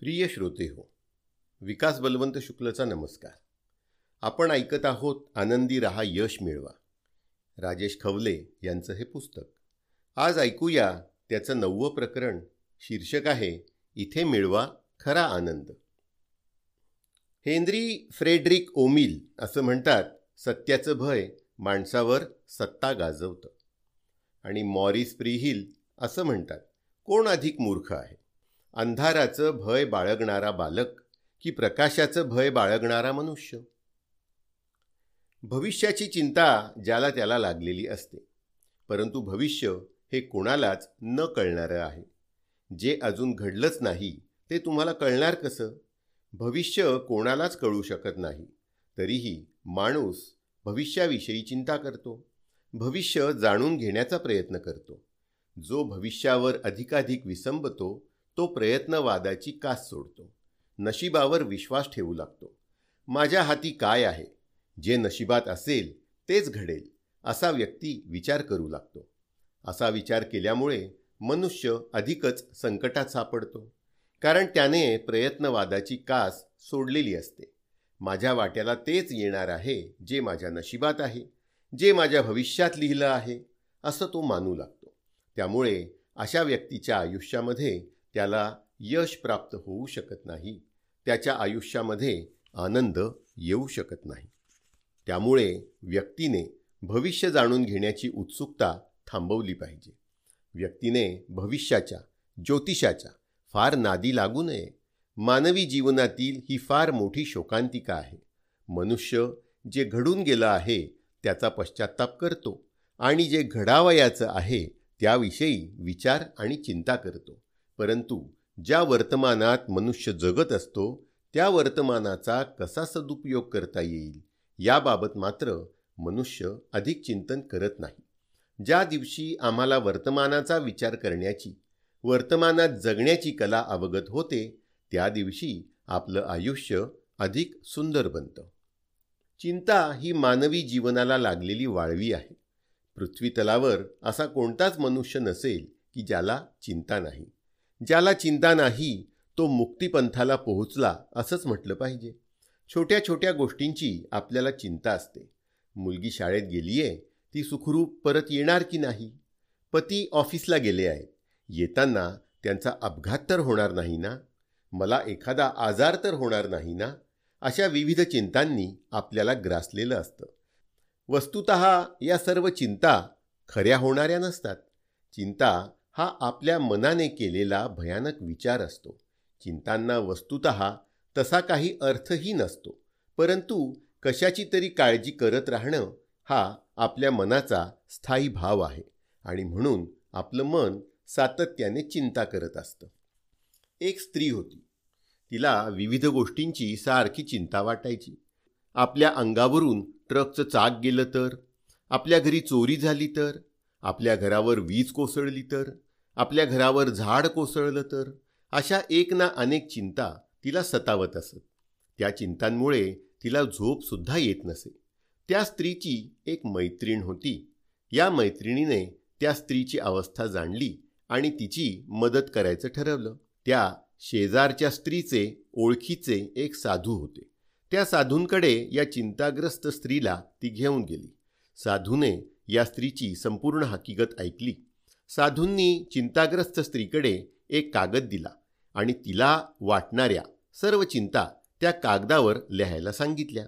प्रिय श्रोते हो विकास बलवंत शुक्लचा नमस्कार. आपण ऐकत आहोत आनंदी रहा यश मिळवा. राजेश खवले यांचं हे पुस्तक. आज ऐकूया त्याचं नववं प्रकरण शीर्षक आहे इथे मिळवा खरा आनंद. हेनरी फ्रेडरिक ओमिल असं म्हणतात सत्याचं भय माणसावर सत्ता गाजवतं. आणि मॉरिस प्रिहिल असं म्हणतात कोण अधिक मूर्ख आहे? अंधाराचं भय बाळगणारा बालक की प्रकाशाचं भय बाळगणारा मनुष्य? भविष्याची चिंता ज्याला त्याला लागलेली असते परंतु भविष्य हे कोणालाच न कळणारं आहे. जे अजून घडलंच नाही ते तुम्हाला कळणार कसं? भविष्य कोणालाच कळू शकत नाही तरीही माणूस भविष्याविषयी चिंता करतो. भविष्य जाणून घेण्याचा प्रयत्न करतो. जो भविष्यावर अधिकाधिक विसंबतो तो प्रयत्नवादाची कास सोडतो. नशिबावर विश्वास ठेवू लागतो. माझ्या हाती काय आहे? जे नशिबात असेल तेच घडेल असा व्यक्ती विचार करू लागतो. असा विचार केल्यामुळे मनुष्य अधिकच संकटात सापडतो. कारण त्याने प्रयत्नवादाची कास सोडलेली असते. माझ्या वाट्याला तेच येणार आहे जे माझ्या नशिबात आहे जे माझ्या भविष्यात लिहिलं आहे असं तो मानू लागतो. त्यामुळे अशा व्यक्तीच्या आयुष्यामध्ये त्याला यश प्राप्त होऊ शकत नाही. त्याच्या आयुष्यामध्ये आनंद येऊ शकत नाही. त्यामुळे व्यक्तीने भविष्य जाणून घेण्याची उत्सुकता थांबवली पाहिजे. व्यक्तीने भविष्याच्या ज्योतिषाच्या फार नादी लागू नये. मानवी जीवनातील ही फार मोठी शोकांतिका आहे. मनुष्य जे घडून गेलं आहे त्याचा पश्चाताप करतो आणि जे घडावयाचं आहे त्याविषयी विचार आणि चिंता करतो. परंतु ज्या वर्तमानात मनुष्य जगत असतो त्या वर्तमानाचा कसा सदुपयोग करता येईल याबाबत मात्र मनुष्य अधिक चिंतन करत नाही. ज्या दिवशी आम्हाला वर्तमानाचा विचार करण्याची वर्तमानात जगण्याची कला अवगत होते त्या दिवशी आपलं आयुष्य अधिक सुंदर बनतं. चिंता ही मानवी जीवनाला लागलेली वाळवी आहे. पृथ्वीतलावर असा कोणताच मनुष्य नसेल की ज्याला चिंता नाही. ज्याला चिंता नाही तो मुक्तिपंथाला पोहोचला असंच म्हटलं पाहिजे. छोट्या छोट्या गोष्टींची आपल्याला चिंता असते. मुलगी शाळेत गेली आहे ती सुखरूप परत येणार की नाही? पती ऑफिसला गेले आहेत. येताना त्यांचा अपघात तर होणार नाही ना? मला एखादा आजार तर होणार नाही ना? अशा विविध चिंतांनी आपल्याला ग्रासलेलं असतं. वस्तुत या सर्व चिंता खऱ्या होणाऱ्या नसतात. चिंता हा आपल्या मनाने केलेला भयानक विचार असतो. चिंतांना वस्तुत तसा काही अर्थही नसतो. परंतु कशाची तरी काळजी करत राहणं हा आपल्या मनाचा स्थायी भाव आहे आणि म्हणून आपलं मन सातत्याने चिंता करत असतं. एक स्त्री होती. तिला विविध गोष्टींची सारखी चिंता वाटायची. आपल्या अंगावरून ट्रकचं चाक गेलं तर आपल्या घरी चोरी झाली तर आपल्या घरावर वीज कोसळली तर आपल्या घरावर झाड कोसळलं तर? अशा एक ना अनेक चिंता तिला सतावत असत. त्या चिंतांमुळे तिला झोपसुद्धा येत नसे. त्या स्त्रीची एक मैत्रीण होती. या मैत्रिणीने त्या स्त्रीची अवस्था जाणली आणि तिची मदत करायचं ठरवलं. त्या शेजारच्या स्त्रीचे ओळखीचे एक साधू होते. त्या साधूंकडे या चिंताग्रस्त स्त्रीला ती घेऊन गेली. साधूने या स्त्रीची संपूर्ण हकीकत ऐकली. साधूंनी चिंताग्रस्त स्त्रीकडे एक कागद दिला आणि तिला वाटणाऱ्या सर्व चिंता त्या कागदावर लिहायला सांगितल्या.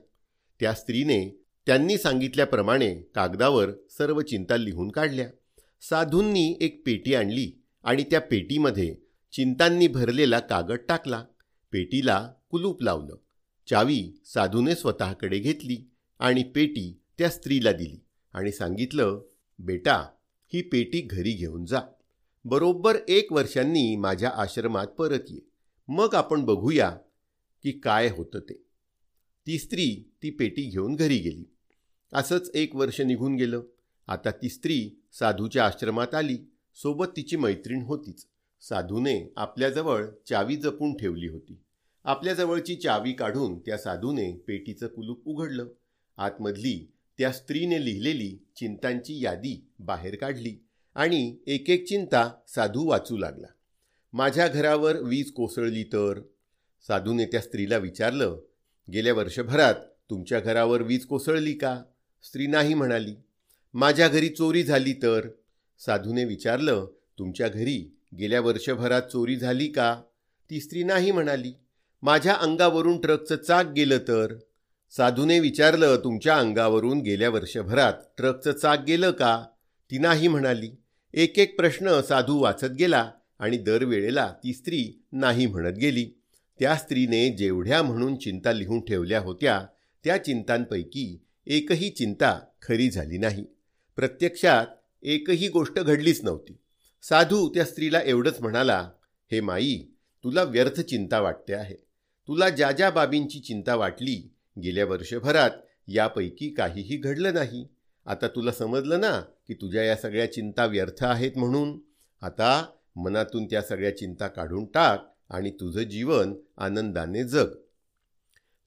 त्या स्त्रीने त्यांनी सांगितल्याप्रमाणे कागदावर सर्व चिंता लिहून काढल्या. साधूंनी एक पेटी आणली आणि त्या पेटीमध्ये चिंतांनी भरलेला कागद टाकला. पेटीला कुलूप लावलं. चावी साधूने स्वतःकडे घेतली आणि पेटी त्या स्त्रीला दिली आणि सांगितलं बेटा ही पेटी घरी घेऊन जा. बरोबर एक वर्षांनी माझ्या आश्रमात परत ये. मग आपण बघूया की काय होतं ते. ती स्त्री ती पेटी घेऊन घरी गेली. असंच एक वर्ष निघून गेलं. आता ती स्त्री साधूच्या आश्रमात आली. सोबत तिची मैत्रीण होतीच. साधूने आपल्याजवळ चावी जपून ठेवली होती. आपल्याजवळची चावी काढून त्या साधूने पेटीचं कुलूप उघडलं. आतमधली त्या स्त्रीने लिहिलेली चिंतांची यादी बाहेर काढली आणि एक एक चिंता साधू वाचू लागला. माझ्या घरावर वीज कोसळली तर? साधूने त्या स्त्रीला विचारलं गेल्या वर्षभरात तुमच्या घरावर वीज कोसळली का? स्त्री नाही म्हणाली. माझ्या घरी चोरी झाली तर? साधूने विचारलं तुमच्या घरी गेल्या वर्षभरात चोरी झाली का? ती स्त्री नाही म्हणाली. माझ्या अंगावरून ट्रकचं चाक गेलं तर? साधूने विचारलं तुमच्या अंगावरून गेल्या वर्षभरात ट्रकचं चाक गेलं का? ती नाही म्हणाली. एक एक प्रश्न साधू वाचत गेला आणि दरवेळेला ती स्त्री नाही म्हणत गेली. त्या स्त्रीने जेवढ्या म्हणून चिंता लिहून ठेवल्या होत्या त्या चिंतांपैकी एकही चिंता खरी झाली नाही. प्रत्यक्षात एकही गोष्ट घडलीच नव्हती. साधू त्या स्त्रीला एवढंच म्हणाला हे माई तुला व्यर्थ चिंता वाटते आहे. तुला ज्या ज्या बाबींची चिंता वाटली गेल्या वर्षभरात यापैकी काहीही घडलं नाही. आता तुला समजलं ना की तुझ्या या सगळ्या चिंता व्यर्थ आहेत म्हणून? आता मनातून त्या सगळ्या चिंता काढून टाक आणि तुझं जीवन आनंदाने जग.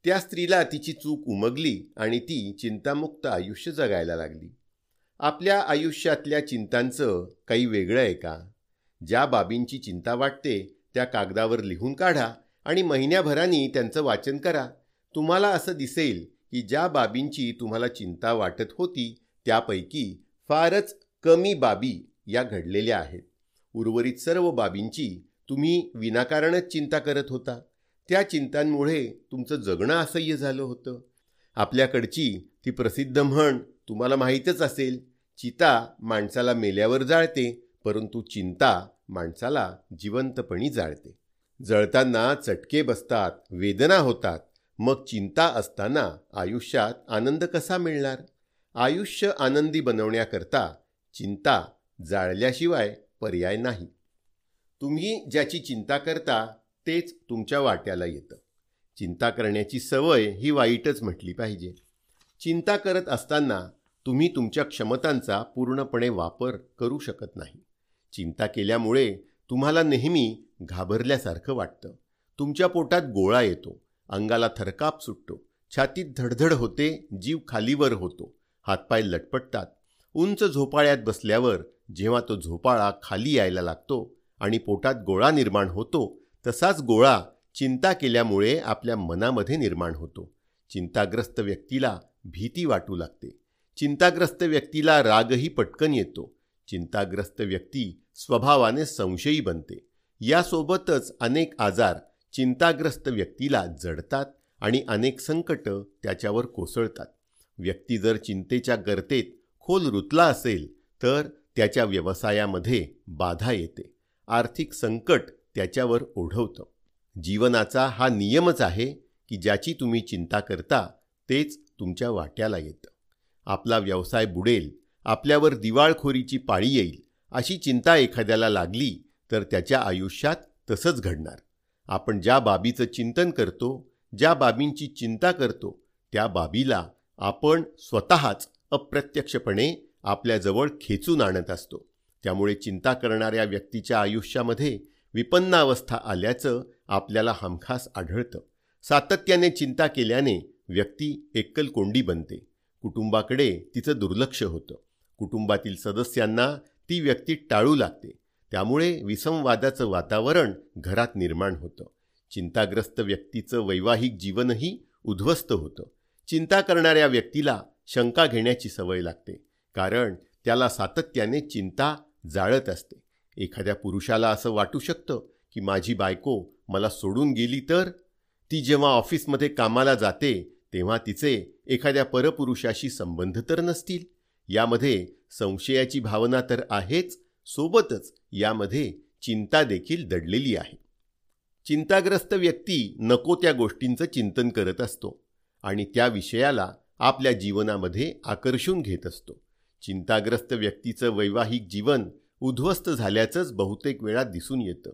त्या स्त्रीला तिची चूक उमगली आणि ती चिंतामुक्त आयुष्य जगायला लागली. आपल्या आयुष्यातल्या चिंतांचं काही वेगळं आहे का? ज्या बाबींची चिंता वाटते त्या कागदावर लिहून काढा आणि महिन्याभरानी त्यांचं वाचन करा. तुम्हाला असं दिसेल की ज्या बाबींची तुम्हाला चिंता वाटत होती त्यापैकी फारच कमी बाबी या घडलेल्या आहेत. उर्वरित सर्व बाबींची तुम्ही विनाकारणच चिंता करत होता. त्या चिंतांमुळे तुमचं जगणं असह्य झालं होतं. आपल्याकडची ती प्रसिद्ध म्हण तुम्हाला माहीतच असेल चिता माणसाला मेल्यावर जाळते परंतु चिंता माणसाला जिवंतपणी जाळते. जळताना चटके बसतात वेदना होतात मग चिंता असताना आयुष्यात आनंद कसा मिळणार? आयुष्य आनंदी बनवण्याकरता चिंता जाळल्याशिवाय पर्याय नाही. तुम्ही ज्याची चिंता करता तेच तुमच्या वाट्याला येतं. चिंता करण्याची सवय ही वाईटच म्हटली पाहिजे. चिंता करत असताना तुम्ही तुमच्या क्षमतांचा पूर्णपणे वापर करू शकत नाही. चिंता केल्यामुळे तुम्हाला नेहमी घाबरल्यासारखं वाटतं. तुमच्या पोटात गोळा येतो. अंगाला थरकाप सुटतो. छातीत धडधड होते जीव खालीवर होतो. हातपाय लटपटतात. उंच झोपाळ्यात बसल्यावर जेव्हा तो झोपाळा खाली यायला लागतो आणि पोटात गोळा निर्माण होतो तसाच गोळा चिंता केल्यामुळे आपल्या मनामध्ये निर्माण होतो. चिंताग्रस्त व्यक्तीला भीती वाटू लागते. चिंताग्रस्त व्यक्तीला रागही पटकन येतो. चिंताग्रस्त व्यक्ती स्वभावाने संशयी बनते. यासोबतच अनेक आजार चिंताग्रस्त व्यक्तीला जडतात आणि अनेक संकट त्याच्यावर कोसळतात. व्यक्ती जर चिंतेच्या गर्तेत खोल रुतला असेल तर त्याच्या व्यवसायामध्ये बाधा येते. आर्थिक संकट त्याच्यावर ओढवतं. जीवनाचा हा नियमच आहे की ज्याची तुम्ही चिंता करता तेच तुमच्या वाट्याला येतं. आपला व्यवसाय बुडेल आपल्यावर दिवाळखोरीची पाळी येईल अशी चिंता एखाद्याला लागली तर त्याच्या आयुष्यात तसंच घडणार. आपण ज्या बाबीचं चिंतन करतो ज्या बाबींची चिंता करतो त्या बाबीला आपण स्वतःच अप्रत्यक्षपणे आपल्याजवळ खेचून आणत असतो. त्यामुळे चिंता करणाऱ्या व्यक्तीच्या आयुष्यामध्ये विपन्नावस्था आल्याचं आपल्याला हमखास आढळतं. सातत्याने चिंता केल्याने व्यक्ती एकलकोंडी बनते. कुटुंबाकडे तिचं दुर्लक्ष होतं. कुटुंबातील सदस्यांना ती व्यक्ती टाळू लागते. त्यामुळे विसंवादाचं वातावरण घरात निर्माण होतं. चिंताग्रस्त व्यक्तीचं वैवाहिक जीवनही उद्ध्वस्त होतं. चिंता करणाऱ्या व्यक्तीला शंका घेण्याची सवय लागते. कारण त्याला सातत्याने चिंता जाळत असते. एखाद्या पुरुषाला असं वाटू शकतं की माझी बायको मला सोडून गेली तर? ती जेव्हा ऑफिसमध्ये कामाला जाते तेव्हा तिचे एखाद्या परपुरुषाशी संबंध तर नसतील? यामध्ये संशयाची भावना तर आहेच सोबतच यामध्ये चिंता देखील दडलेली आहे. चिंताग्रस्त व्यक्ती नको त्या गोष्टींचं चिंतन करत असतो आणि त्या विषयाला आपल्या जीवनामध्ये आकर्षून घेत असतो. चिंताग्रस्त व्यक्तीचं वैवाहिक जीवन उद्ध्वस्त झाल्याचंच बहुतेक वेळा दिसून येतं.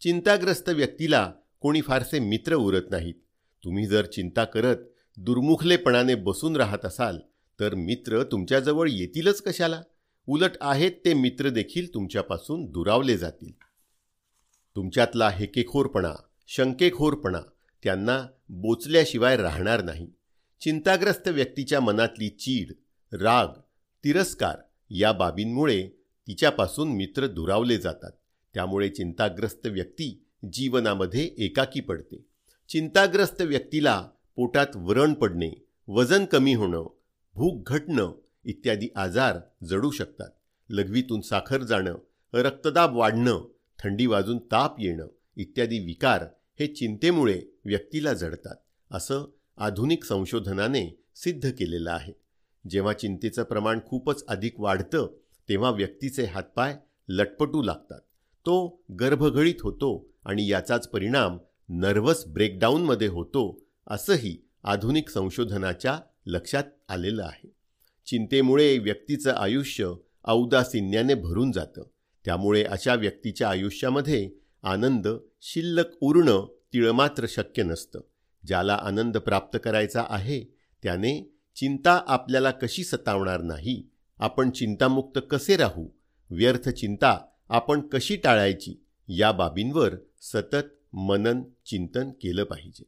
चिंताग्रस्त व्यक्तीला कोणी फारसे मित्र उरत नाहीत. तुम्ही जर चिंता करत दुर्मुखलेपणाने बसून राहत असाल तर मित्र तुमच्याजवळ येतीलच कशाला? उलट आहेत ते मित्र देखील तुमच्यापासून दुरावले जातील. तुमच्यातला हेकेखोरपणा शंकेखोरपणा त्यांना बोचल्याशिवाय राहणार नाही. चिंताग्रस्त व्यक्तीच्या मनातली चीड राग तिरस्कार या बाबींमुळे तिच्यापासून मित्र दुरावले जातात. त्यामुळे चिंताग्रस्त व्यक्ती जीवनामध्ये एकाकी पडते. चिंताग्रस्त व्यक्तीला पोटात वरण पडणे वजन कमी होणं भूक घटणं इत्यादी आजार जडू शकतात. लघवीतून साखर जाणं रक्तदाब वाढणं थंडी वाजून ताप येणं इत्यादी विकार हे चिंतेमुळे व्यक्तीला जडतात असं आधुनिक संशोधनाने सिद्ध केलेलं आहे. जेव्हा चिंतेचं प्रमाण खूपच अधिक वाढतं तेव्हा व्यक्तीचे हातपाय लटपटू लागतात. तो गर्भघळीत होतो आणि याचाच परिणाम नर्व्हस ब्रेकडाऊनमध्ये होतो असंही आधुनिक संशोधनाच्या लक्षात आलेलं आहे. चिंतेमुळे व्यक्तीचं आयुष्य औदासिन्याने भरून जातं. त्यामुळे अशा व्यक्तीच्या आयुष्यामध्ये आनंद शिल्लक उरणं तिळमात्र शक्य नसतं. ज्याला आनंद प्राप्त करायचा आहे त्याने चिंता आपल्याला कशी सतावणार नाही? आपण चिंतामुक्त कसे राहू? व्यर्थ चिंता आपण कशी टाळायची? या बाबींवर सतत मनन चिंतन केलं पाहिजे.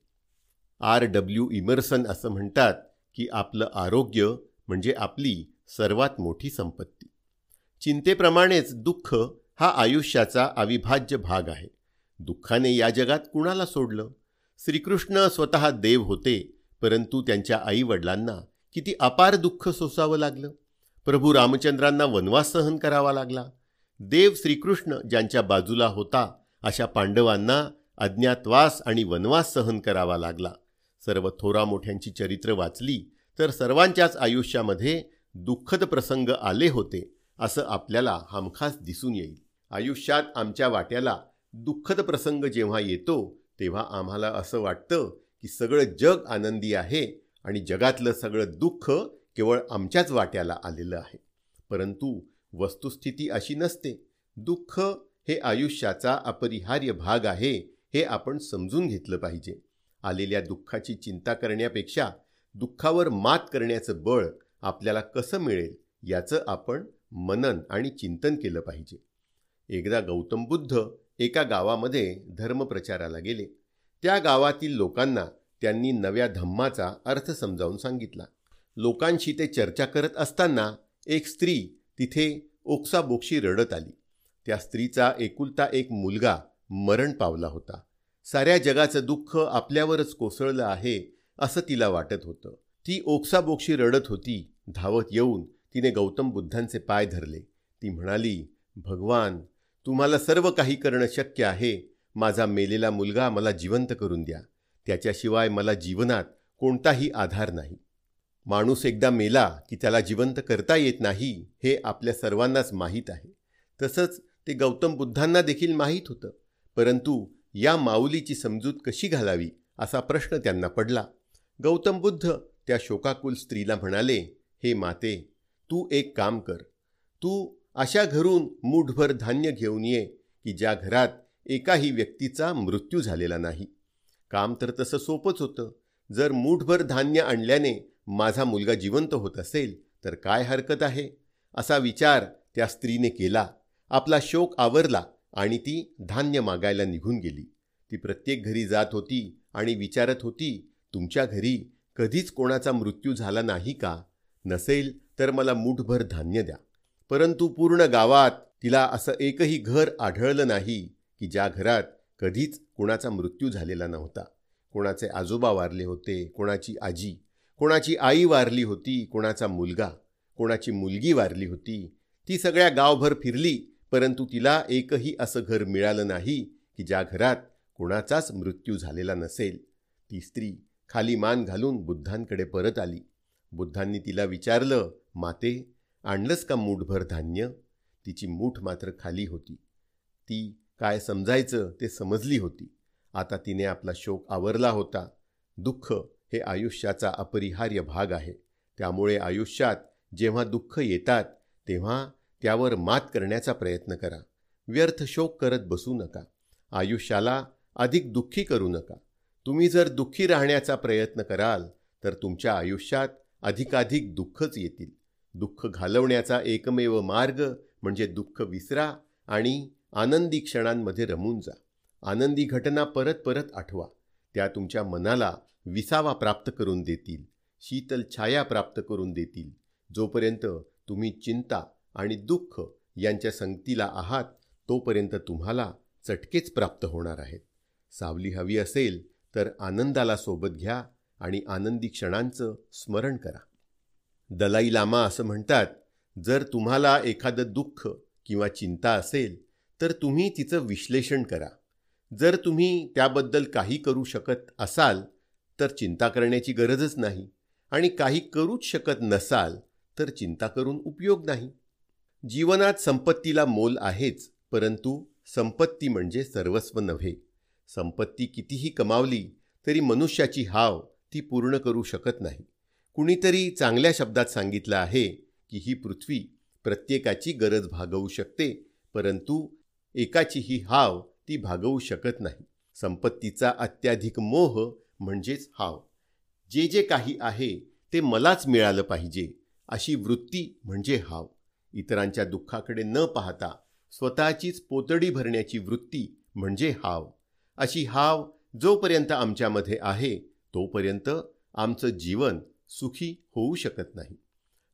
आर डब्ल्यू इमर्सन असं म्हणतात की आपलं आरोग्य म्हणजे आपली सर्वात मोठी संपत्ती. चिंतेप्रमाणेच दुःख हा आयुष्याचा अविभाज्य भाग आहे. दुःखाने या जगात कुणाला सोडलं? श्रीकृष्ण स्वतः देव होते परंतु त्यांच्या आईवडिलांना किती अपार दुःख सोसावं लागलं? प्रभू रामचंद्रांना वनवास सहन करावा लागला. देव श्रीकृष्ण ज्यांच्या बाजूला होता अशा पांडवांना अज्ञातवास आणि वनवास सहन करावा लागला. सर्व थोरा मोठ्यांची चरित्र वाचली तर सर्वांच्याच आयुष्यामध्ये दुःखद प्रसंग आले होते असं आपल्याला हमखास दिसून येईल. आयुष्यात आमच्या वाट्याला दुःखद प्रसंग जेव्हा येतो तेव्हा आम्हाला असं वाटतं की सगळं जग आनंदी आहे आणि जगातलं सगळं दुःख केवळ आमच्याच वाट्याला आलेलं आहे. परंतु वस्तुस्थिती अशी नसते. दुःख हे आयुष्याचा अपरिहार्य भाग आहे हे आपण समजून घेतलं पाहिजे. आलेल्या दुःखाची चिंता करण्यापेक्षा दुःखावर मात करण्याचं बळ आपल्याला कसं मिळेल याचं आपण मनन आणि चिंतन केलं पाहिजे. एकदा गौतम बुद्ध एका गावामध्ये धर्मप्रचाराला गेले. त्या गावातील लोकांना त्यांनी नव्या धम्माचा अर्थ समजावून सांगितला. लोकांशी ते चर्चा करत असताना एक स्त्री तिथे ओक्साबोक्षी रडत आली. त्या स्त्रीचा एकुलता एक मुलगा मरण पावला होता. साऱ्या जगाचं दुःख आपल्यावरच कोसळलं आहे असं तिला वाटत होतं. ती ओक्साबोक्षी रडत होती. धावत येऊन तिने गौतम बुद्धांचे पाय धरले. ती म्हणाली भगवान तुम्हाला सर्व काही करणं शक्य आहे. माझा मेलेला मुलगा मला जिवंत करून द्या. त्याच्याशिवाय मला जीवनात कोणताही आधार नाही. माणूस एकदा मेला की त्याला जिवंत करता येत नाही हे आपल्या सर्वांनाच माहीत आहे. तसंच ते गौतम बुद्धांना देखील माहीत होतं. परंतु या माऊलीची समजूत कशी घालावी असा प्रश्न त्यांना पडला. गौतम बुद्ध त्या शोकाकुल स्त्रीला म्हणाले हे माते तू एक काम कर. तू अशा घरून मूठभर धान्य घेऊन ये की ज्या घरात एकाही व्यक्तीचा मृत्यू झालेला नाही. काम तर तसं सोपंच होतं. जर मूठभर धान्य आणल्याने माझा मुलगा जिवंत होत असेल तर काय हरकत आहे? असा विचार त्या स्त्रीने केला. आपला शोक आवरला आणि ती धान्य मागायला निघून गेली. ती प्रत्येक घरी जात होती आणि विचारत होती तुमच्या घरी कधीच कोणाचा मृत्यू झाला नाही का? नसेल तर मला मूठभर धान्य द्या. परंतु पूर्ण गावात तिला असं एकही घर आढळलं नाही की ज्या घरात कधीच कोणाचा मृत्यू झालेला नव्हता. कोणाचे आजोबा वारले होते कोणाची आजी कोणाची आई वारली होती कोणाचा मुलगा कोणाची मुलगी वारली होती ती सगळ्या गावभर फिरली परंतु तिला एकही असं घर मिळालं नाही की ज्या घरात कोणाचाच मृत्यू झालेला नसेल. ती स्त्री खाली मान घालून बुद्धांकडे परत आली. बुद्धांनी तिला विचारलं माते आणलंच का मूठभर धान्य? तिची मूठ मात्र खाली होती. ती काय समजायचं ते समजली होती. आता तिने आपला शोक आवरला होता. दुःख हे आयुष्याचा अपरिहार्य भाग आहे. त्यामुळे आयुष्यात जेव्हा दुःख येतात तेव्हा त्यावर मात करण्याचा प्रयत्न करा. व्यर्थ शोक करत बसू नका. आयुष्याला अधिक दुःखी करू नका. तुम्ही जर दुःखी राहण्याचा प्रयत्न कराल तर तुमच्या आयुष्यात अधिकाधिक दुःखच येतील. दुःख घालवण्याचा एकमेव मार्ग म्हणजे दुःख विसरा आणि आनंदी क्षणांमध्ये रमून जा. आनंदी घटना परत परत आठवा. त्या तुमच्या मनाला विसावा प्राप्त करून देतील. शीतल छाया प्राप्त करून देतील. जोपर्यंत तुम्ही चिंता आणि दुःख यांच्या संगतीला आहात तोपर्यंत तुम्हाला चटकेच प्राप्त होणार आहेत. सावली हवी असेल तर आनंदाला सोबत घ्या आणि आनंदी क्षणांचं स्मरण करा. दलाई लामा असं म्हणतात जर तुम्हाला एखादं दुःख किंवा चिंता असेल तर तुम्ही तिचं विश्लेषण करा. जर तुम्ही त्याबद्दल काही करू शकत असाल तर चिंता करण्याची गरजच नाही. आणि काही करूच शकत नसाल तर चिंता करून उपयोग नाही. जीवनात संपत्तीला मोल आहेच परंतु संपत्ती म्हणजे सर्वस्व नव्हे. संपत्ती कितीही कमावली तरी मनुष्याची हाव ती पूर्ण करू शकत नाही. कुणीतरी चांगल्या शब्दात सांगितलं आहे की ही पृथ्वी प्रत्येकाची गरज भागवू शकते परंतु एकाची ही हाव ती भागवू शकत नाही. संपत्तीचा अत्याधिक मोह म्हणजेच हाव. जे जे काही आहे ते मलाच मिळालं पाहिजे अशी वृत्ती म्हणजे हाव. इतरांच्या दुःखाकडे न पाहता स्वतःचीच पोतडी भरण्याची वृत्ती म्हणजे हाव. अशी हाव जोपर्यंत आमच्यामध्ये आहे तोपर्यंत आमचं जीवन सुखी होऊ शकत नाही.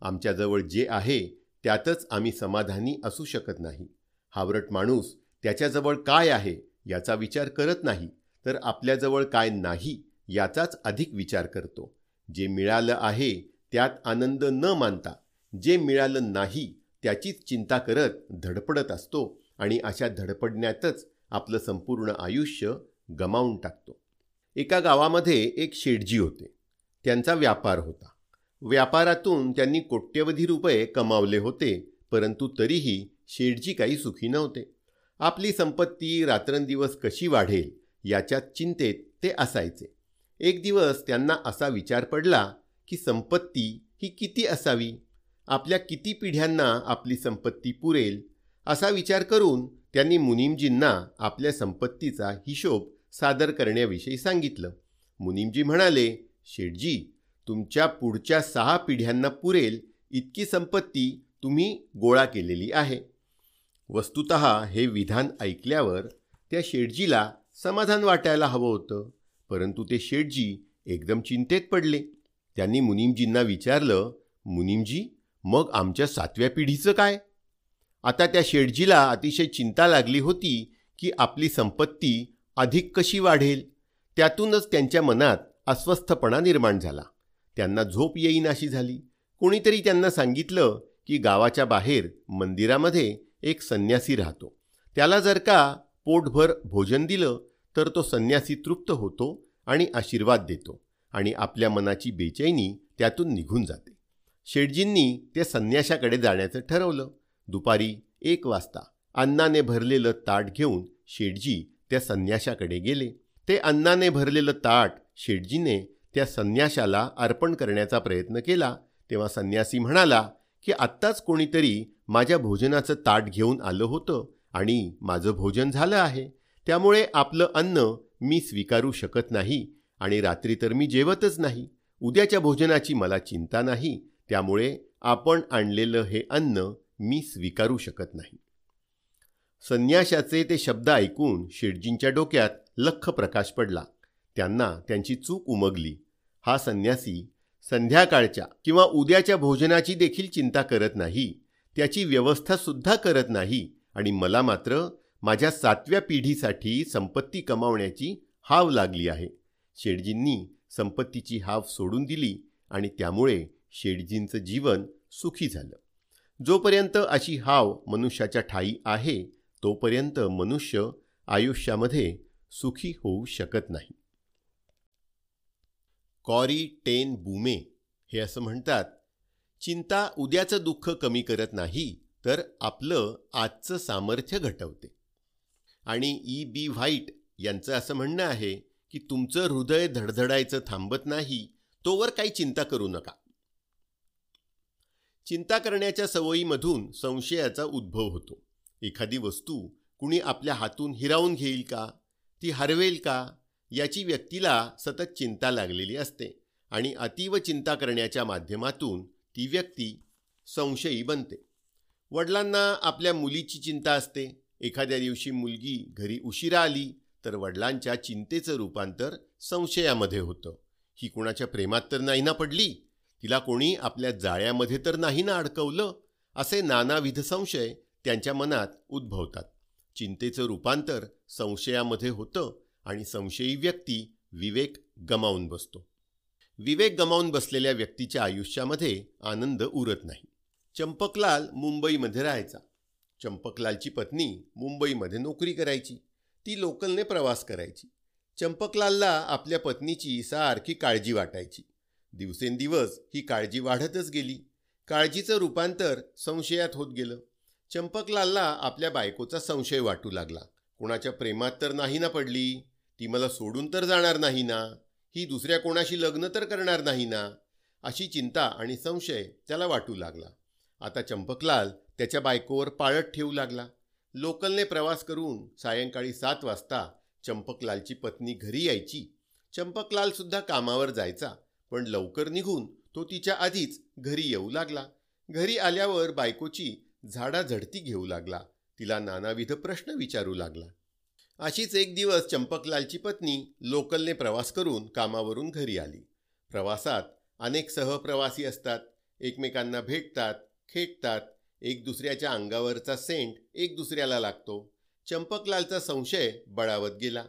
आमच्याजवळ जे आहे त्यातच आम्ही समाधानी असू शकत नाही. हावरट माणूस त्याच्याजवळ काय आहे याचा विचार करत नाही तर आपल्याजवळ काय नाही याचाच अधिक विचार करतो. जे मिळालं आहे त्यात आनंद न मानता जे मिळालं नाही त्याचीच चिंता करत धडपडत असतो आणि अशा धडपडण्यातच आपलं संपूर्ण आयुष्य गमावून टाकतो. एका गावामध्ये एक शेटजी होते. त्यांचा व्यापार होता. व्यापारातून त्यांनी कोट्यवधी रुपये कमावले होते परंतु तरीही शेटजी काही सुखी नव्हते. आपली संपत्ती रात्रंदिवस कशी वाढेल याच्या चिंतेत ते असायचे. एक दिवस त्यांना असा विचार पडला की संपत्ती ही किती असावी? आपल्या किती पिढ्यांना आपली संपत्ती पुरेल? असा विचार करून त्यांनी मुनीमजींना आपल्या संपत्तीचा हिशोब सादर करण्याविषयी सांगितलं. मुनीमजी म्हणाले शेठजी तुमच्या पुढच्या सहा पिढ्यांना पुरेल इतकी संपत्ती तुम्ही गोळा केलेली आहे. वस्तुत हे विधान ऐकल्यावर त्या शेठजीला समाधान वाटायला हवं होतं. परंतु ते शेठजी एकदम चिंतेत पडले. त्यांनी मुनीमजींना विचारलं मुनीमजी मग आमच्या सातव्या पिढीचं काय? आता त्या शेटजीला अतिशय चिंता लागली होती की आपली संपत्ती अधिक कशी वाढेल? त्यातूनच त्यांच्या मनात अस्वस्थपणा निर्माण झाला. त्यांना झोप येईनाशी झाली. कोणीतरी त्यांना सांगितलं की गावाच्या बाहेर मंदिरामध्ये एक संन्यासी राहतो. त्याला जर का पोटभर भोजन दिलं तर तो संन्यासी तृप्त होतो आणि आशीर्वाद देतो आणि आपल्या मनाची बेचैनी त्यातून निघून जाते. शेटजींनी त्या संन्याशाकडे जाण्याचं ठरवलं. दुपारी एक वाजता अन्नाने भरलेलं ताट घेऊन शेटजी त्या संन्याशाकडे गेले. ते अन्नाने भरलेलं ताट शेटजीने त्या संन्याशाला अर्पण करण्याचा प्रयत्न केला. तेव्हा संन्यासी म्हणाला की आत्ताच कोणीतरी माझ्या भोजनाचं ताट घेऊन आलं होतं आणि माझं भोजन झालं आहे. त्यामुळे आपलं अन्न मी स्वीकारू शकत नाही आणि रात्री तर मी जेवतच नाही. उद्याच्या भोजनाची मला चिंता नाही. त्यामुळे आपण आणलेलं हे अन्न मी स्वीकारू शकत नाही. संन्याशाचे ते शब्द ऐकून शेटजींच्या डोक्यात लख प्रकाश पडला. त्यांना त्यांची चूक उमगली. हा संन्यासी संध्याकाळच्या किंवा उद्याच्या भोजनाची देखील चिंता करत नाही. त्याची व्यवस्थासुद्धा करत नाही आणि मला मात्र माझ्या सातव्या पिढीसाठी संपत्ती कमावण्याची हाव लागली आहे. शेटजींनी संपत्तीची हाव सोडून दिली आणि त्यामुळे शेटजींचं जीवन सुखी झालं. जोपर्यंत अशी हाव मनुष्याच्या ठाई आहे तोपर्यंत मनुष्य आयुष्यामध्ये सुखी होऊ शकत नाही. कॉरी टेन बुमे हे असं म्हणतात चिंता उद्याचं दुःख कमी करत नाही तर आपलं आजचं सामर्थ्य घटवते. आणि ई बी व्हाईट यांचं असं म्हणणं आहे की तुमचं हृदय धडधडायचं थांबत नाही तोवर काही चिंता करू नका. चिंता करण्याच्या सवयीमधून संशयाचा उद्भव होतो. एखादी वस्तू कुणी आपल्या हातून हिरावून घेईल का? ती हरवेल का? याची व्यक्तीला सतत चिंता लागलेली असते आणि अतीव चिंता करण्याच्या माध्यमातून ती व्यक्ती संशयी बनते. वडिलांना आपल्या मुलीची चिंता असते. एखाद्या दिवशी मुलगी घरी उशिरा आली तर वडिलांच्या चिंतेचं रूपांतर संशयामध्ये होतं. ही कुणाच्या प्रेमात तर नाही ना पडली? तिला कोणी आपल्या जाळ्यामध्ये तर नाही ना अडकवलं? असे नानाविध संशय त्यांच्या मनात उद्भवतात. चिंतेचं रूपांतर संशयामध्ये होतं आणि संशयी व्यक्ती विवेक गमावून बसतो. विवेक गमावून बसलेल्या व्यक्तीच्या आयुष्यामध्ये आनंद उरत नाही. चंपकलाल मुंबईमध्ये राहायचा. चंपकलालची पत्नी मुंबईमध्ये नोकरी करायची. ती लोकलने प्रवास करायची. चंपकलालला आपल्या पत्नीची सारखी काळजी वाटायची. दिवसेंदिवस ही काळजी वाढतच गेली. काळजीचं रूपांतर संशयात होत गेलं. चंपकलालला आपल्या बायकोचा संशय वाटू लागला. कोणाच्या प्रेमात तर नाही ना पडली. ती मला सोडून तर जाणार नाही ना ही दुसऱ्या कोणाशी लग्न तर करणार नाही ना अशी चिंता आणि संशय त्याला वाटू लागला. आता चंपकलाल त्याच्या बायकोवर पाळत ठेवू लागला. लोकलने प्रवास करून सायंकाळी सात वाजता चंपकलालची पत्नी घरी यायची. चंपकलालसुद्धा कामावर जायचा. पण लवकर निघून तो तिच्या आधीच घरी येऊ लागला. घरी आल्यावर बायकोची झाडाझडती घेऊ लागला. तिला नानाविध प्रश्न विचारू लागला. अशीच एक दिवस चंपकलालची पत्नी लोकलने प्रवास करून कामावरून घरी आली. प्रवासात अनेक सहप्रवासी असतात. एकमेकांना भेटतात खेटतात. एक दुसऱ्याच्या अंगावरचा सेंट एक दुसऱ्याला लागतो. चंपकलालचा संशय बळावत गेला.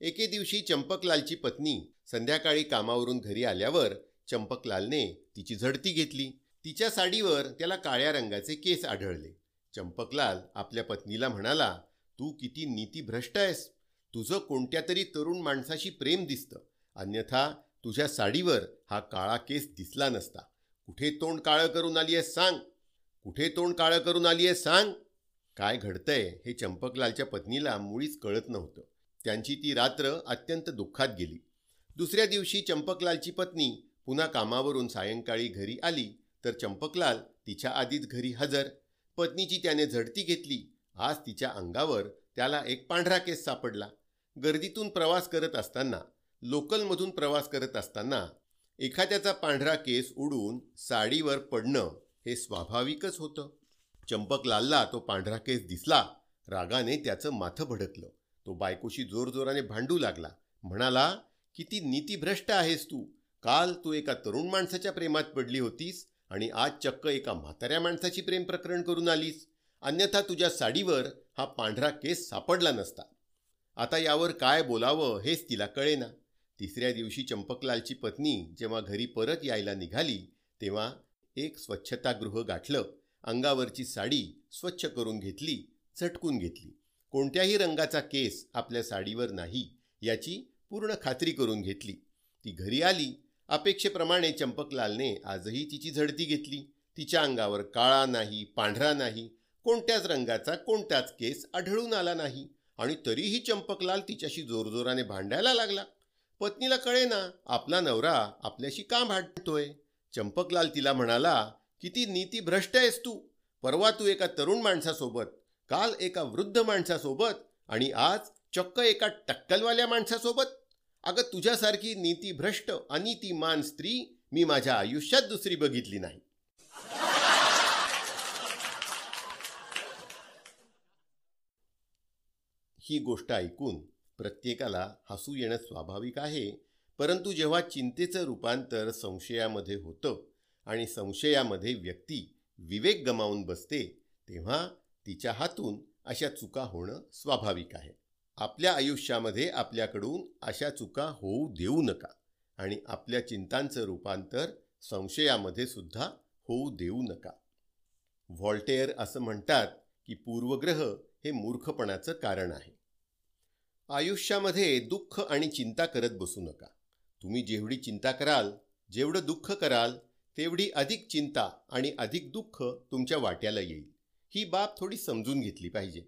एके दिवशी चंपकलालची पत्नी संध्याकाळी कामावरून घरी आल्यावर चंपकलालने तिची झडती घेतली. तिच्या साडीवर त्याला काळ्या रंगाचे केस आढळले. चंपकलाल आपल्या पत्नीला म्हणाला तू किती नीतीभ्रष्ट आहेस. तुझं कोणत्या तरी तरुण माणसाशी प्रेम दिसतं. अन्यथा तुझ्या साडीवर हा काळा केस दिसला नसता. कुठे तोंड काळं करून आली आहेस सांग. कुठे तोंड काळं करून आली आहेस सांग. काय घडतंय? हे चंपकलालच्या पत्नीला मुळीच कळत नव्हतं. त्यांची ती रात्र अत्यंत दुःखात गेली. दुसऱ्या दिवशी चंपकलालची पत्नी पुन्हा कामावरून सायंकाळी घरी आली तर चंपकलाल तिच्या आधीच घरी हजर. पत्नीची त्याने झडती घेतली. आज तिच्या अंगावर त्याला एक पांढरा केस सापडला. गर्दीतून प्रवास करत असताना लोकलमधून प्रवास करत असताना एखाद्याचा पांढरा केस उडून साडीवर पडणं हे स्वाभाविकच होतं. चंपकलालला तो पांढरा केस दिसला रागाने त्याचं माथं भडकलं. तो बायकोशी जोरजोराने भांडू लागला. म्हणाला किती नीतीभ्रष्ट आहेस तू. काल तू एका तरुण माणसाच्या प्रेमात पडली होतीस आणि आज चक्क एका म्हाताऱ्या माणसाची प्रेम प्रकरण करून आलीस. अन्यथा तुझ्या साडीवर हा पांढरा केस सापडला नसता. आता यावर काय बोलावं हेच तिला कळेना. तिसऱ्या दिवशी चंपकलालची पत्नी जेव्हा घरी परत यायला निघाली तेव्हा एक स्वच्छतागृह गाठलं. अंगावरची साडी स्वच्छ करून घेतली झटकून घेतली. कोणत्याही रंगाचा केस आपल्या साडीवर नाही याची पूर्ण खात्री करून घेतली. ती घरी आली अपेक्षेप्रमाणे चंपकलालने आजही तिची झडती घेतली. तिच्या अंगावर काळा नाही पांढरा नाही कोणत्याच रंगाचा कोणत्याच केस आढळून आला नाही आणि तरीही चंपकलाल तिच्याशी जोरजोराने भांडायला लागला. पत्नीला कळे ना आपला नवरा आपल्याशी का भांडतोय? चंपकलाल तिला म्हणाला किती नीती भ्रष्ट आहेस तू. परवा तू एका तरुण माणसासोबत काल एका वृद्ध माणसासोबत आणि आज चक्क एका टक्कलवाल्या माणसासोबत. अगं तुझ्यासारखी नीतीभ्रष्ट अनितीमान स्त्री मी माझ्या आयुष्यात दुसरी बघितली नाही. ही गोष्ट ऐकून प्रत्येकाला हसू येणं स्वाभाविक आहे परंतु जेव्हा चिंतेचं रूपांतर संशयामध्ये होतं आणि संशयामध्ये व्यक्ती विवेक गमावून बसते तेव्हा तिच्या हातून अशा चुका होणं स्वाभाविक आहे. आपल्या आयुष्यामध्ये आपल्याकडून अशा चुका होऊ देऊ नका आणि आपल्या चिंतांचं रूपांतर संशयामध्ये सुद्धा होऊ देऊ नका. व्हॉल्टेअर असं म्हणतात की पूर्वग्रह हे मूर्खपणाचं कारण आहे. आयुष्यामध्ये दुःख आणि चिंता करत बसू नका. तुम्ही जेवढी चिंता कराल जेवढं दुःख कराल तेवढी अधिक चिंता आणि अधिक दुःख तुमच्या वाट्याला येईल. ही बाब थोडी समजून घेतली पाहिजे.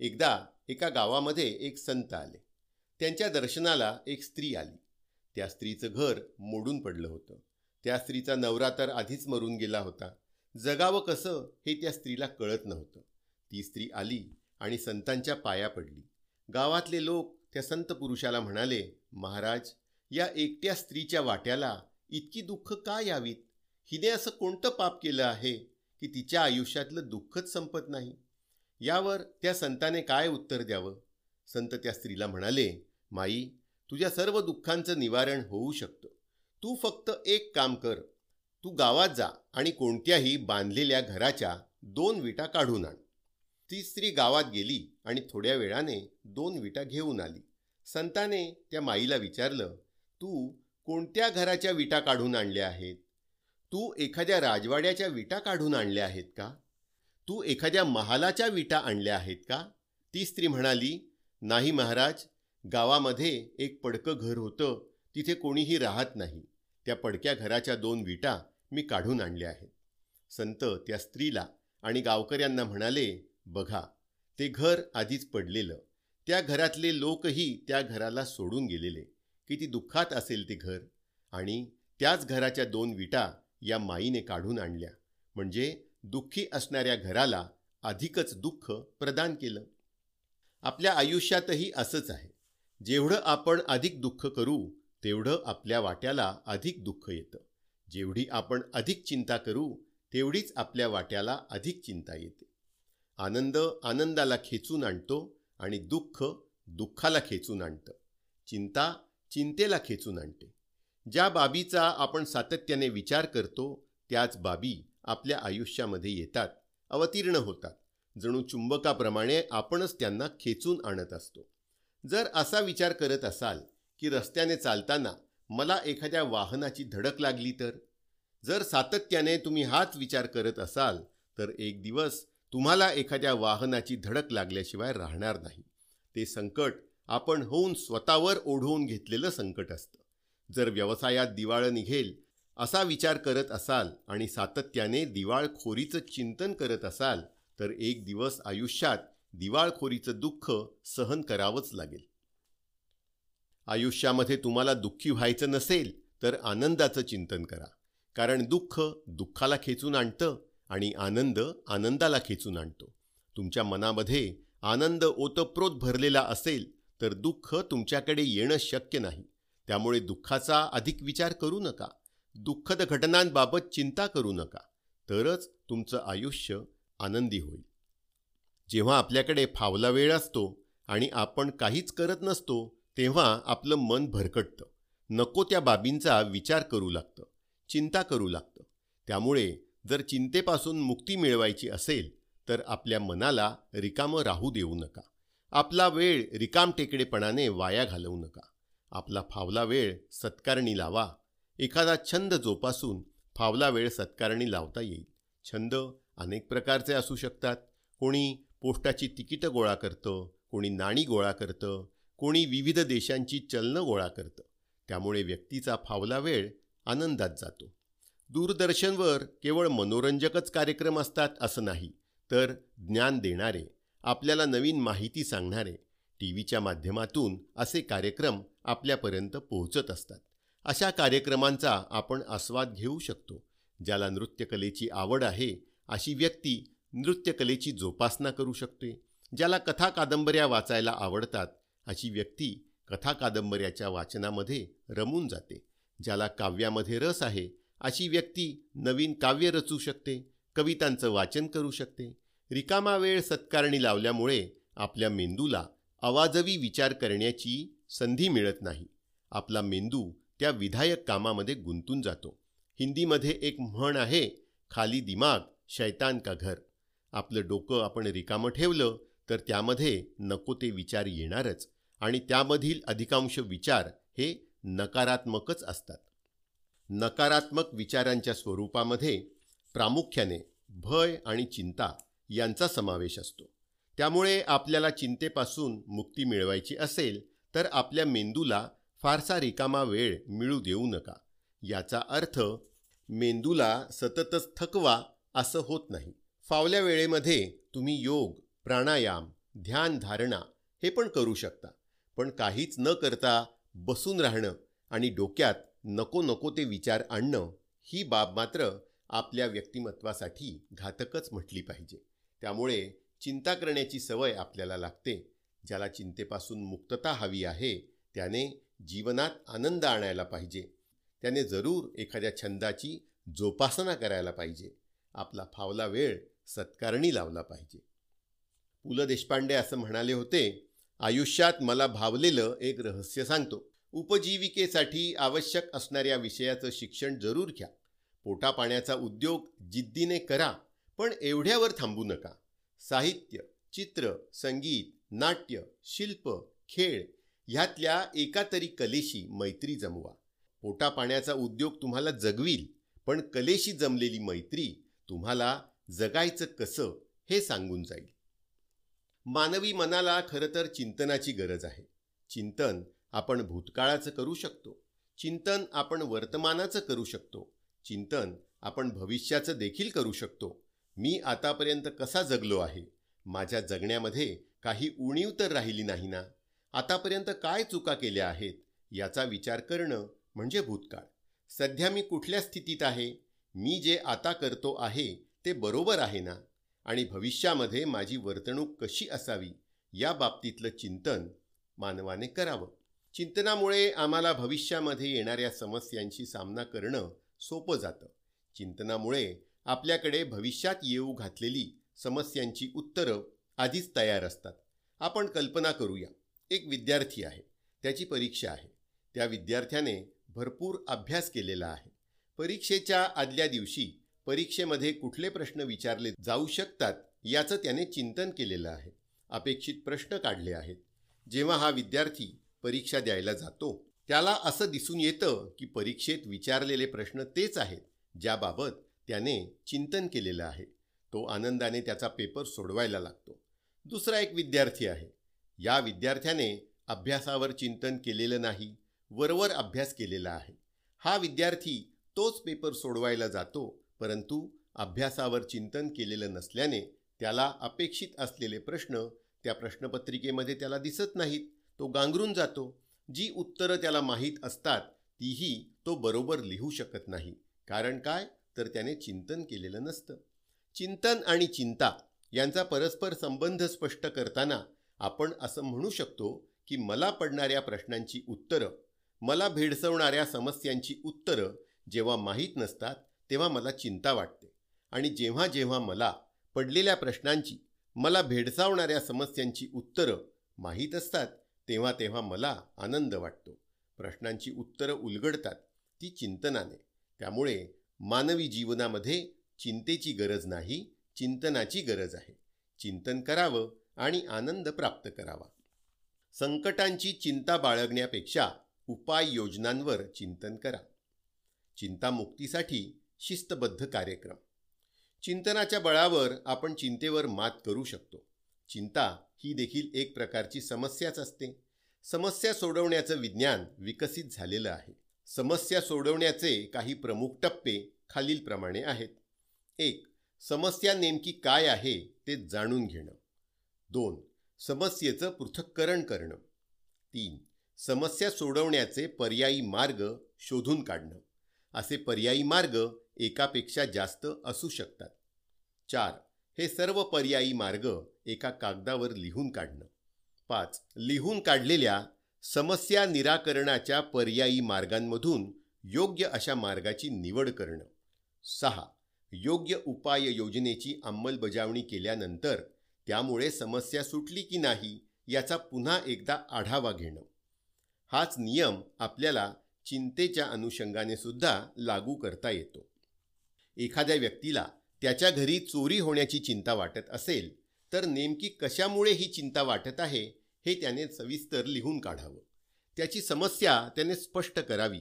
एकदा एका गावामध्ये एक संत आले. त्यांच्या दर्शनाला एक स्त्री आली. त्या स्त्रीचं घर मोडून पडलं होतं. त्या स्त्रीचा नवरा तर आधीच मरून गेला होता. जगावं कसं हे त्या स्त्रीला कळत नव्हतं. ती स्त्री आली आणि संतांच्या पाया पडली. गावातले लोक त्या संत पुरुषाला म्हणाले महाराज या एकट्या स्त्रीच्या वाट्याला इतकी दुःख का यावीत? हिने असं कोणतं पाप केलं आहे? की तिच्या आयुष्यातलं दुःखच संपत नाही. यावर त्या संताने काय उत्तर द्यावं? संत त्या स्त्रीला म्हणाले माई तुझ्या सर्व दुःखांचं निवारण होऊ शकतं. तू फक्त एक काम कर. तू गावात जा आणि कोणत्याही बांधलेल्या घराच्या दोन विटा काढून आण. ती स्त्री गावात गेली आणि थोड्या वेळाने दोन विटा घेऊन आली. संताने त्या माईला विचारलं तू कोणत्या घराच्या विटा काढून आणल्या आहेत? तू एखाद्या राजवाड्याच्या विटा काढून आणल्या आहेत का? तू एखाद्या महालाच्या विटा आणल्या आहेत का? ती स्त्री म्हणाली नाही महाराज गावामध्ये एक पडकं घर होतं तिथे कोणीही राहत नाही. त्या पडक्या घराच्या दोन विटा मी काढून आणल्या आहेत. संत त्या स्त्रीला आणि गावकऱ्यांना म्हणाले बघा ते घर आधीच पडलेलं. त्या घरातले लोकही त्या घराला सोडून गेलेले. किती दुःखात असेल ते घर. आणि त्याच घराच्या दोन विटा या माईने काढून आणल्या. म्हणजे दुःखी असणाऱ्या घराला अधिकच दुःख प्रदान केलं. आपल्या आयुष्यातही असंच आहे. जेवढं आपण अधिक दुःख करू तेवढं आपल्या वाट्याला अधिक दुःख येतं. जेवढी आपण अधिक चिंता करू तेवढीच आपल्या वाट्याला अधिक चिंता येते. आनंद आनंदाला खेचून आणतो आणि दुःख दुःखाला खेचून आणतं. चिंता चिंतेला खेचून आणते. ज्या बाबीचा आपण सातत्याने विचार करतो त्याच बाबी आपल्या आयुष्यामध्ये येतात अवतीर्ण होतात. जणू चुंबकाप्रमाणे आपणच त्यांना खेचून आणत असतो. जर असा विचार करत असाल की रस्त्याने चालताना मला एखाद्या वाहनाची धडक लागली तर? जर सातत्याने तुम्ही हाच विचार करत असाल तर एक दिवस तुम्हाला एखाद्या वाहनाची धडक लागल्याशिवाय राहणार नाही. ते संकट आपण होऊन स्वतःवर ओढवून घेतलेलं संकट असतं. जर व्यवसायात दिवाळं निघेल असा विचार करत असाल आणि सातत्याने दिवाळखोरीचं चिंतन करत असाल तर एक दिवस आयुष्यात दिवाळखोरीचं दुःख सहन करावंच लागेल. आयुष्यामध्ये तुम्हाला दुःखी व्हायचं नसेल तर आनंदाचं चिंतन करा. कारण दुःख दुःखाला खेचून आणतं आणि आनंद आनंदाला खेचून आणतो. तुमच्या मनामध्ये आनंद ओतप्रोत भरलेला असेल तर दुःख तुमच्याकडे येणं शक्य नाही. त्यामुळे दुःखाचा अधिक विचार करू नका. दुःखद घटनांबाबत चिंता करू नका. तरच तुमचं आयुष्य आनंदी होईल. जेव्हा आपल्याकडे फावला वेळ असतो आणि आपण काहीच करत नसतो तेव्हा आपलं मन भरकटतं. नको त्या बाबींचा विचार करू लागतं. चिंता करू लागतं. त्यामुळे जर चिंतेपासून मुक्ती मिळवायची असेल तर आपल्या मनाला रिकामं राहू देऊ नका. आपला वेळ रिकाम टेकडेपणाने वाया घालवू नका. आपला फावला वेळ सत्कारणी लावा. एखादा छंद जोपासून फावला वेळ सत्कारणी लावता येईल. छंद अनेक प्रकारचे असू शकतात. कोणी पोस्टाची तिकीटं गोळा करतं कोणी नाणी गोळा करतं कोणी विविध देशांची चलनं गोळा करतं. त्यामुळे व्यक्तीचा फावला वेळ आनंदात जातो. दूरदर्शनवर केवळ मनोरंजकच कार्यक्रम असतात असं नाही तर ज्ञान देणारे आपल्याला नवीन माहिती सांगणारे टी व्हीच्या माध्यमातून असे कार्यक्रम आपल्यापर्यंत पोहोचत असतात. अशा कार्यक्रमांचा आपण आस्वाद घेऊ शकतो. ज्याला नृत्यकलेची आवड आहे अशी व्यक्ती नृत्यकलेची जोपासना करू शकते. ज्याला कथा कादंबऱ्या वाचायला आवडतात अशी व्यक्ती कथा कादंबऱ्याच्या वाचनामध्ये रमून जाते. ज्याला काव्यामध्ये रस आहे अशी व्यक्ती नवीन काव्य रचू शकते कवितांचं वाचन करू शकते. रिकामा वेळ सत्कारणी लावल्यामुळे आपल्या मेंदूला आवाजवी विचार करण्याची संधी मिळत नाही. आपला मेंदू त्या विधायक कामामध्ये गुंतून जातो. हिंदीमध्ये एक म्हण आहे खाली दिमाग शैतान का घर. आपलं डोकं आपण रिकामं ठेवलं तर त्यामध्ये नको ते विचार येणारच आणि त्यामधील अधिकांश विचार हे नकारात्मकच असतात. नकारात्मक विचारांच्या स्वरूपामध्ये प्रामुख्याने भय आणि चिंता यांचा समावेश असतो. त्यामुळे आपल्याला चिंतेपासून मुक्ती मिळवायची असेल तर आपल्या मेंदूला फारसा रिकामा वेळ मिळू देऊ नका. याचा अर्थ मेंदूला सततच थकवा असं होत नाही. फावल्या वेळेमध्ये तुम्ही योग प्राणायाम ध्यान धारणा हे पण करू शकता. पण काहीच न करता बसून राहणं आणि डोक्यात नको नको ते विचार आणणं ही बाब मात्र आपल्या व्यक्तिमत्वासाठी घातकच म्हटली पाहिजे. त्यामुळे चिंता करण्याची सवय आपल्याला लागते. ज्याला चिंतेपासून मुक्तता हवी आहे त्याने जीवनात आनंद आणायला पाहिजे. त्याने जरूर एखाद्या छंदाची जोपासना करायला पाहिजे. आपला फावला वेळ सत्कारणी लावला पाहिजे. पु ल देशपांडे असं म्हणाले होते आयुष्यात मला भावलेलं एक रहस्य सांगतो. उपजीविकेसाठी आवश्यक असणाऱ्या विषयाचं शिक्षण जरूर घ्या. पोटापाण्याचा उद्योग जिद्दीने करा पण एवढ्यावर थांबू नका. साहित्य चित्र संगीत नाट्य शिल्प खेळ ह्यातल्या एका तरी कलेशी मैत्री जमवा. पोटापाण्याचा उद्योग तुम्हाला जगवील पण कलेशी जमलेली मैत्री तुम्हाला जगायचं कसं हे सांगून जाईल. मानवी मनाला खरं तर चिंतनाची गरज आहे. चिंतन आपण भूतकाळाचं करू शकतो. चिंतन आपण वर्तमानाचं करू शकतो. चिंतन आपण भविष्याचं देखील करू शकतो. मी आतापर्यंत कसा जगलो आहे? माझ्या जगण्यामध्ये काही उणीव तर राहिली नाही ना? आतापर्यंत काय चुका केल्या आहेत? याचा विचार करणं म्हणजे भूतकाळ. सध्या मी कुठल्या स्थितीत आहे? मी जे आता करतो आहे ते बरोबर आहे ना? आणि भविष्यामध्ये माझी वर्तणूक कशी असावी? या बाबतीतलं चिंतन मानवाने करावं. चिंतनामुळे आम्हाला भविष्यामध्ये येणाऱ्या समस्यांशी सामना करणं सोपं जातं. चिंतनामुळे आपल्याकडे भविष्यात येऊ घातलेली समस्यांची उत्तरं आधीच तयार असतात. आपण कल्पना करूया. एक विद्यार्थी आहे. त्याची परीक्षा आहे. त्या विद्यार्थ्याने भरपूर अभ्यास केलेला आहे. परीक्षेच्या आदल्या दिवशी परीक्षेमध्ये कुठले प्रश्न विचारले जाऊ शकतात याचं त्याने चिंतन केलेलं आहे. अपेक्षित प्रश्न काढले आहेत. जेव्हा हा विद्यार्थी परीक्षा द्यायला जातो त्याला असं दिसून येतं की परीक्षेत विचारलेले प्रश्न तेच आहेत ज्याबाबत त्याने चिंतन केलेलं आहे. तो आनंदाने त्याचा पेपर सोडवायला लागतो. दुसरा एक विद्यार्थी आहे. या विद्यार्थ्याने अभ्यासावर चिंतन केलेलं नाही वरवर अभ्यास केलेला आहे. हा विद्यार्थी तोच पेपर सोडवायला जातो परंतु अभ्यासावर चिंतन केलेलं नसल्याने त्याला अपेक्षित असलेले प्रश्न त्या प्रश्नपत्रिकेमध्ये त्याला दिसत नाहीत. तो गांगरून जातो. जी उत्तरं त्याला माहीत असतात तीही तो बरोबर लिहू शकत नाही. कारण काय? तर त्याने चिंतन केलेलं नसतं. चिंतन आणि चिंता यांचा परस्पर संबंध स्पष्ट करताना आपण असं म्हणू शकतो की मला पडणाऱ्या प्रश्नांची उत्तरं मला भेडसवणाऱ्या समस्यांची उत्तरं जेव्हा माहीत नसतात तेव्हा मला चिंता वाटते. आणि जेव्हा जेव्हा मला पडलेल्या प्रश्नांची मला भेडसावणाऱ्या समस्यांची उत्तरं माहीत असतात तेव्हा तेव्हा मला आनंद वाटतो. प्रश्नांची उत्तरं उलगडतात ती चिंतनाने. त्यामुळे मानवी जीवनामध्ये चिंतेची गरज नाही चिंतनाची गरज आहे. चिंतन करावं आणि आनंद प्राप्त करावा. संकटांची चिंता बाळगण्यापेक्षा उपाययोजनांवर चिंतन करा. चिंतामुक्तीसाठी शिस्तबद्ध कार्यक्रम. चिंतनाच्या बळावर आपण चिंतेवर मात करू शकतो. चिंता ही देखील एक प्रकारची समस्याच असते. समस्या सोडवण्याचं विज्ञान विकसित झालेलं आहे. समस्या सोडवण्याचे काही प्रमुख टप्पे खालीलप्रमाणे आहेत. एक समस्या नेमकी काय आहे ते जाणून घेणं. दोन समस्येचं पृथक्करण करणं. तीन समस्या सोडवण्याचे पर्यायी मार्ग शोधून काढणं. असे पर्यायी मार्ग एकापेक्षा जास्त असू शकतात. चार हे सर्व पर्यायी मार्ग एका कागदावर लिहून काढणं. पाच लिहून काढलेल्या समस्या निराकरणाच्या पर्यायी मार्गांमधून योग्य अशा मार्गाची निवड करणं. सहा योग्य उपाय योजनेची अंमलबजावणी केल्यानंतर त्यामुळे समस्या सुटली की नाही याचा पुन्हा एकदा आढावा घेणं. हाच नियम आपल्याला चिंतेच्या अनुषंगाने सुद्धा लागू करता येतो. एखाद्या व्यक्तीला त्याच्या घरी चोरी होण्याची चिंता वाटत असेल तर नेमकी कशामुळे ही चिंता वाटत आहे हे त्याने सविस्तर लिहून काढावं. त्याची समस्या त्याने स्पष्ट करावी.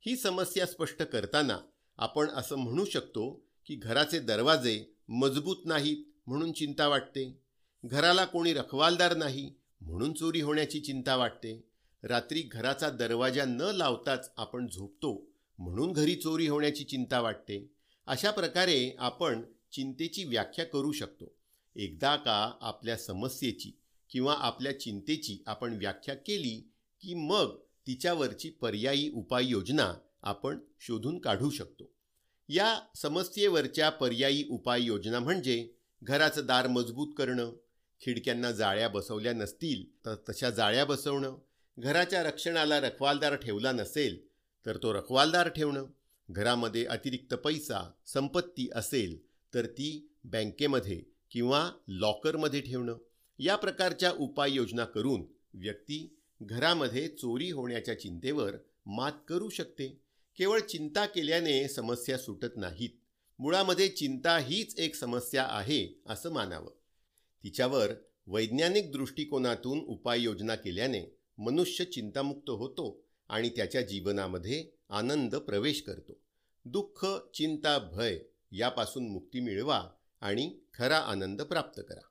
ही समस्या स्पष्ट करताना आपण असं म्हणू शकतो की घराचे दरवाजे मजबूत नाहीत म्हणून चिंता वाटते. घराला कोणी रखवालदार नाही म्हणून चोरी होण्याची चिंता वाटते. रात्री घराचा दरवाजा न लावताच आपण झोपतो म्हणून घरी चोरी होण्याची चिंता वाटते. अशा प्रकारे आपण चिंतेची व्याख्या करू शकतो. एकदा का आपल्या समस्येची किंवा आपल्या चिंतेची आपण व्याख्या केली की मग तिच्यावरची पर्यायी उपाययोजना आपण शोधून काढू शकतो. या समस्येवरच्या पर्यायी उपाययोजना म्हणजे घराचं दार मजबूत करणं खिडक्यांना जाळ्या बसवल्या नसतील तर तशा जाळ्या बसवणं घराच्या रक्षणाला रखवालदार ठेवला नसेल तर तो रखवालदार ठेवणं घरामध्ये अतिरिक्त पैसा संपत्ती असेल तर ती बँकेमध्ये किंवा लॉकरमध्ये ठेवणं. या प्रकारच्या उपाययोजना करून व्यक्ती घरामध्ये चोरी होण्याच्या चिंतेवर मात करू शकते. केवळ चिंता केल्याने समस्या सुटत नाहीत. मुळामध्ये चिंता हीच एक समस्या आहे असं मानावं. तिच्यावर वैज्ञानिक दृष्टिकोनातून उपाययोजना केल्याने मनुष्य चिंतामुक्त होतो आणि त्याच्या जीवनामध्ये आनंद प्रवेश करतो. दुःख चिंता भय यापासून मुक्ती मिळवा आणि खरा आनंद प्राप्त करा.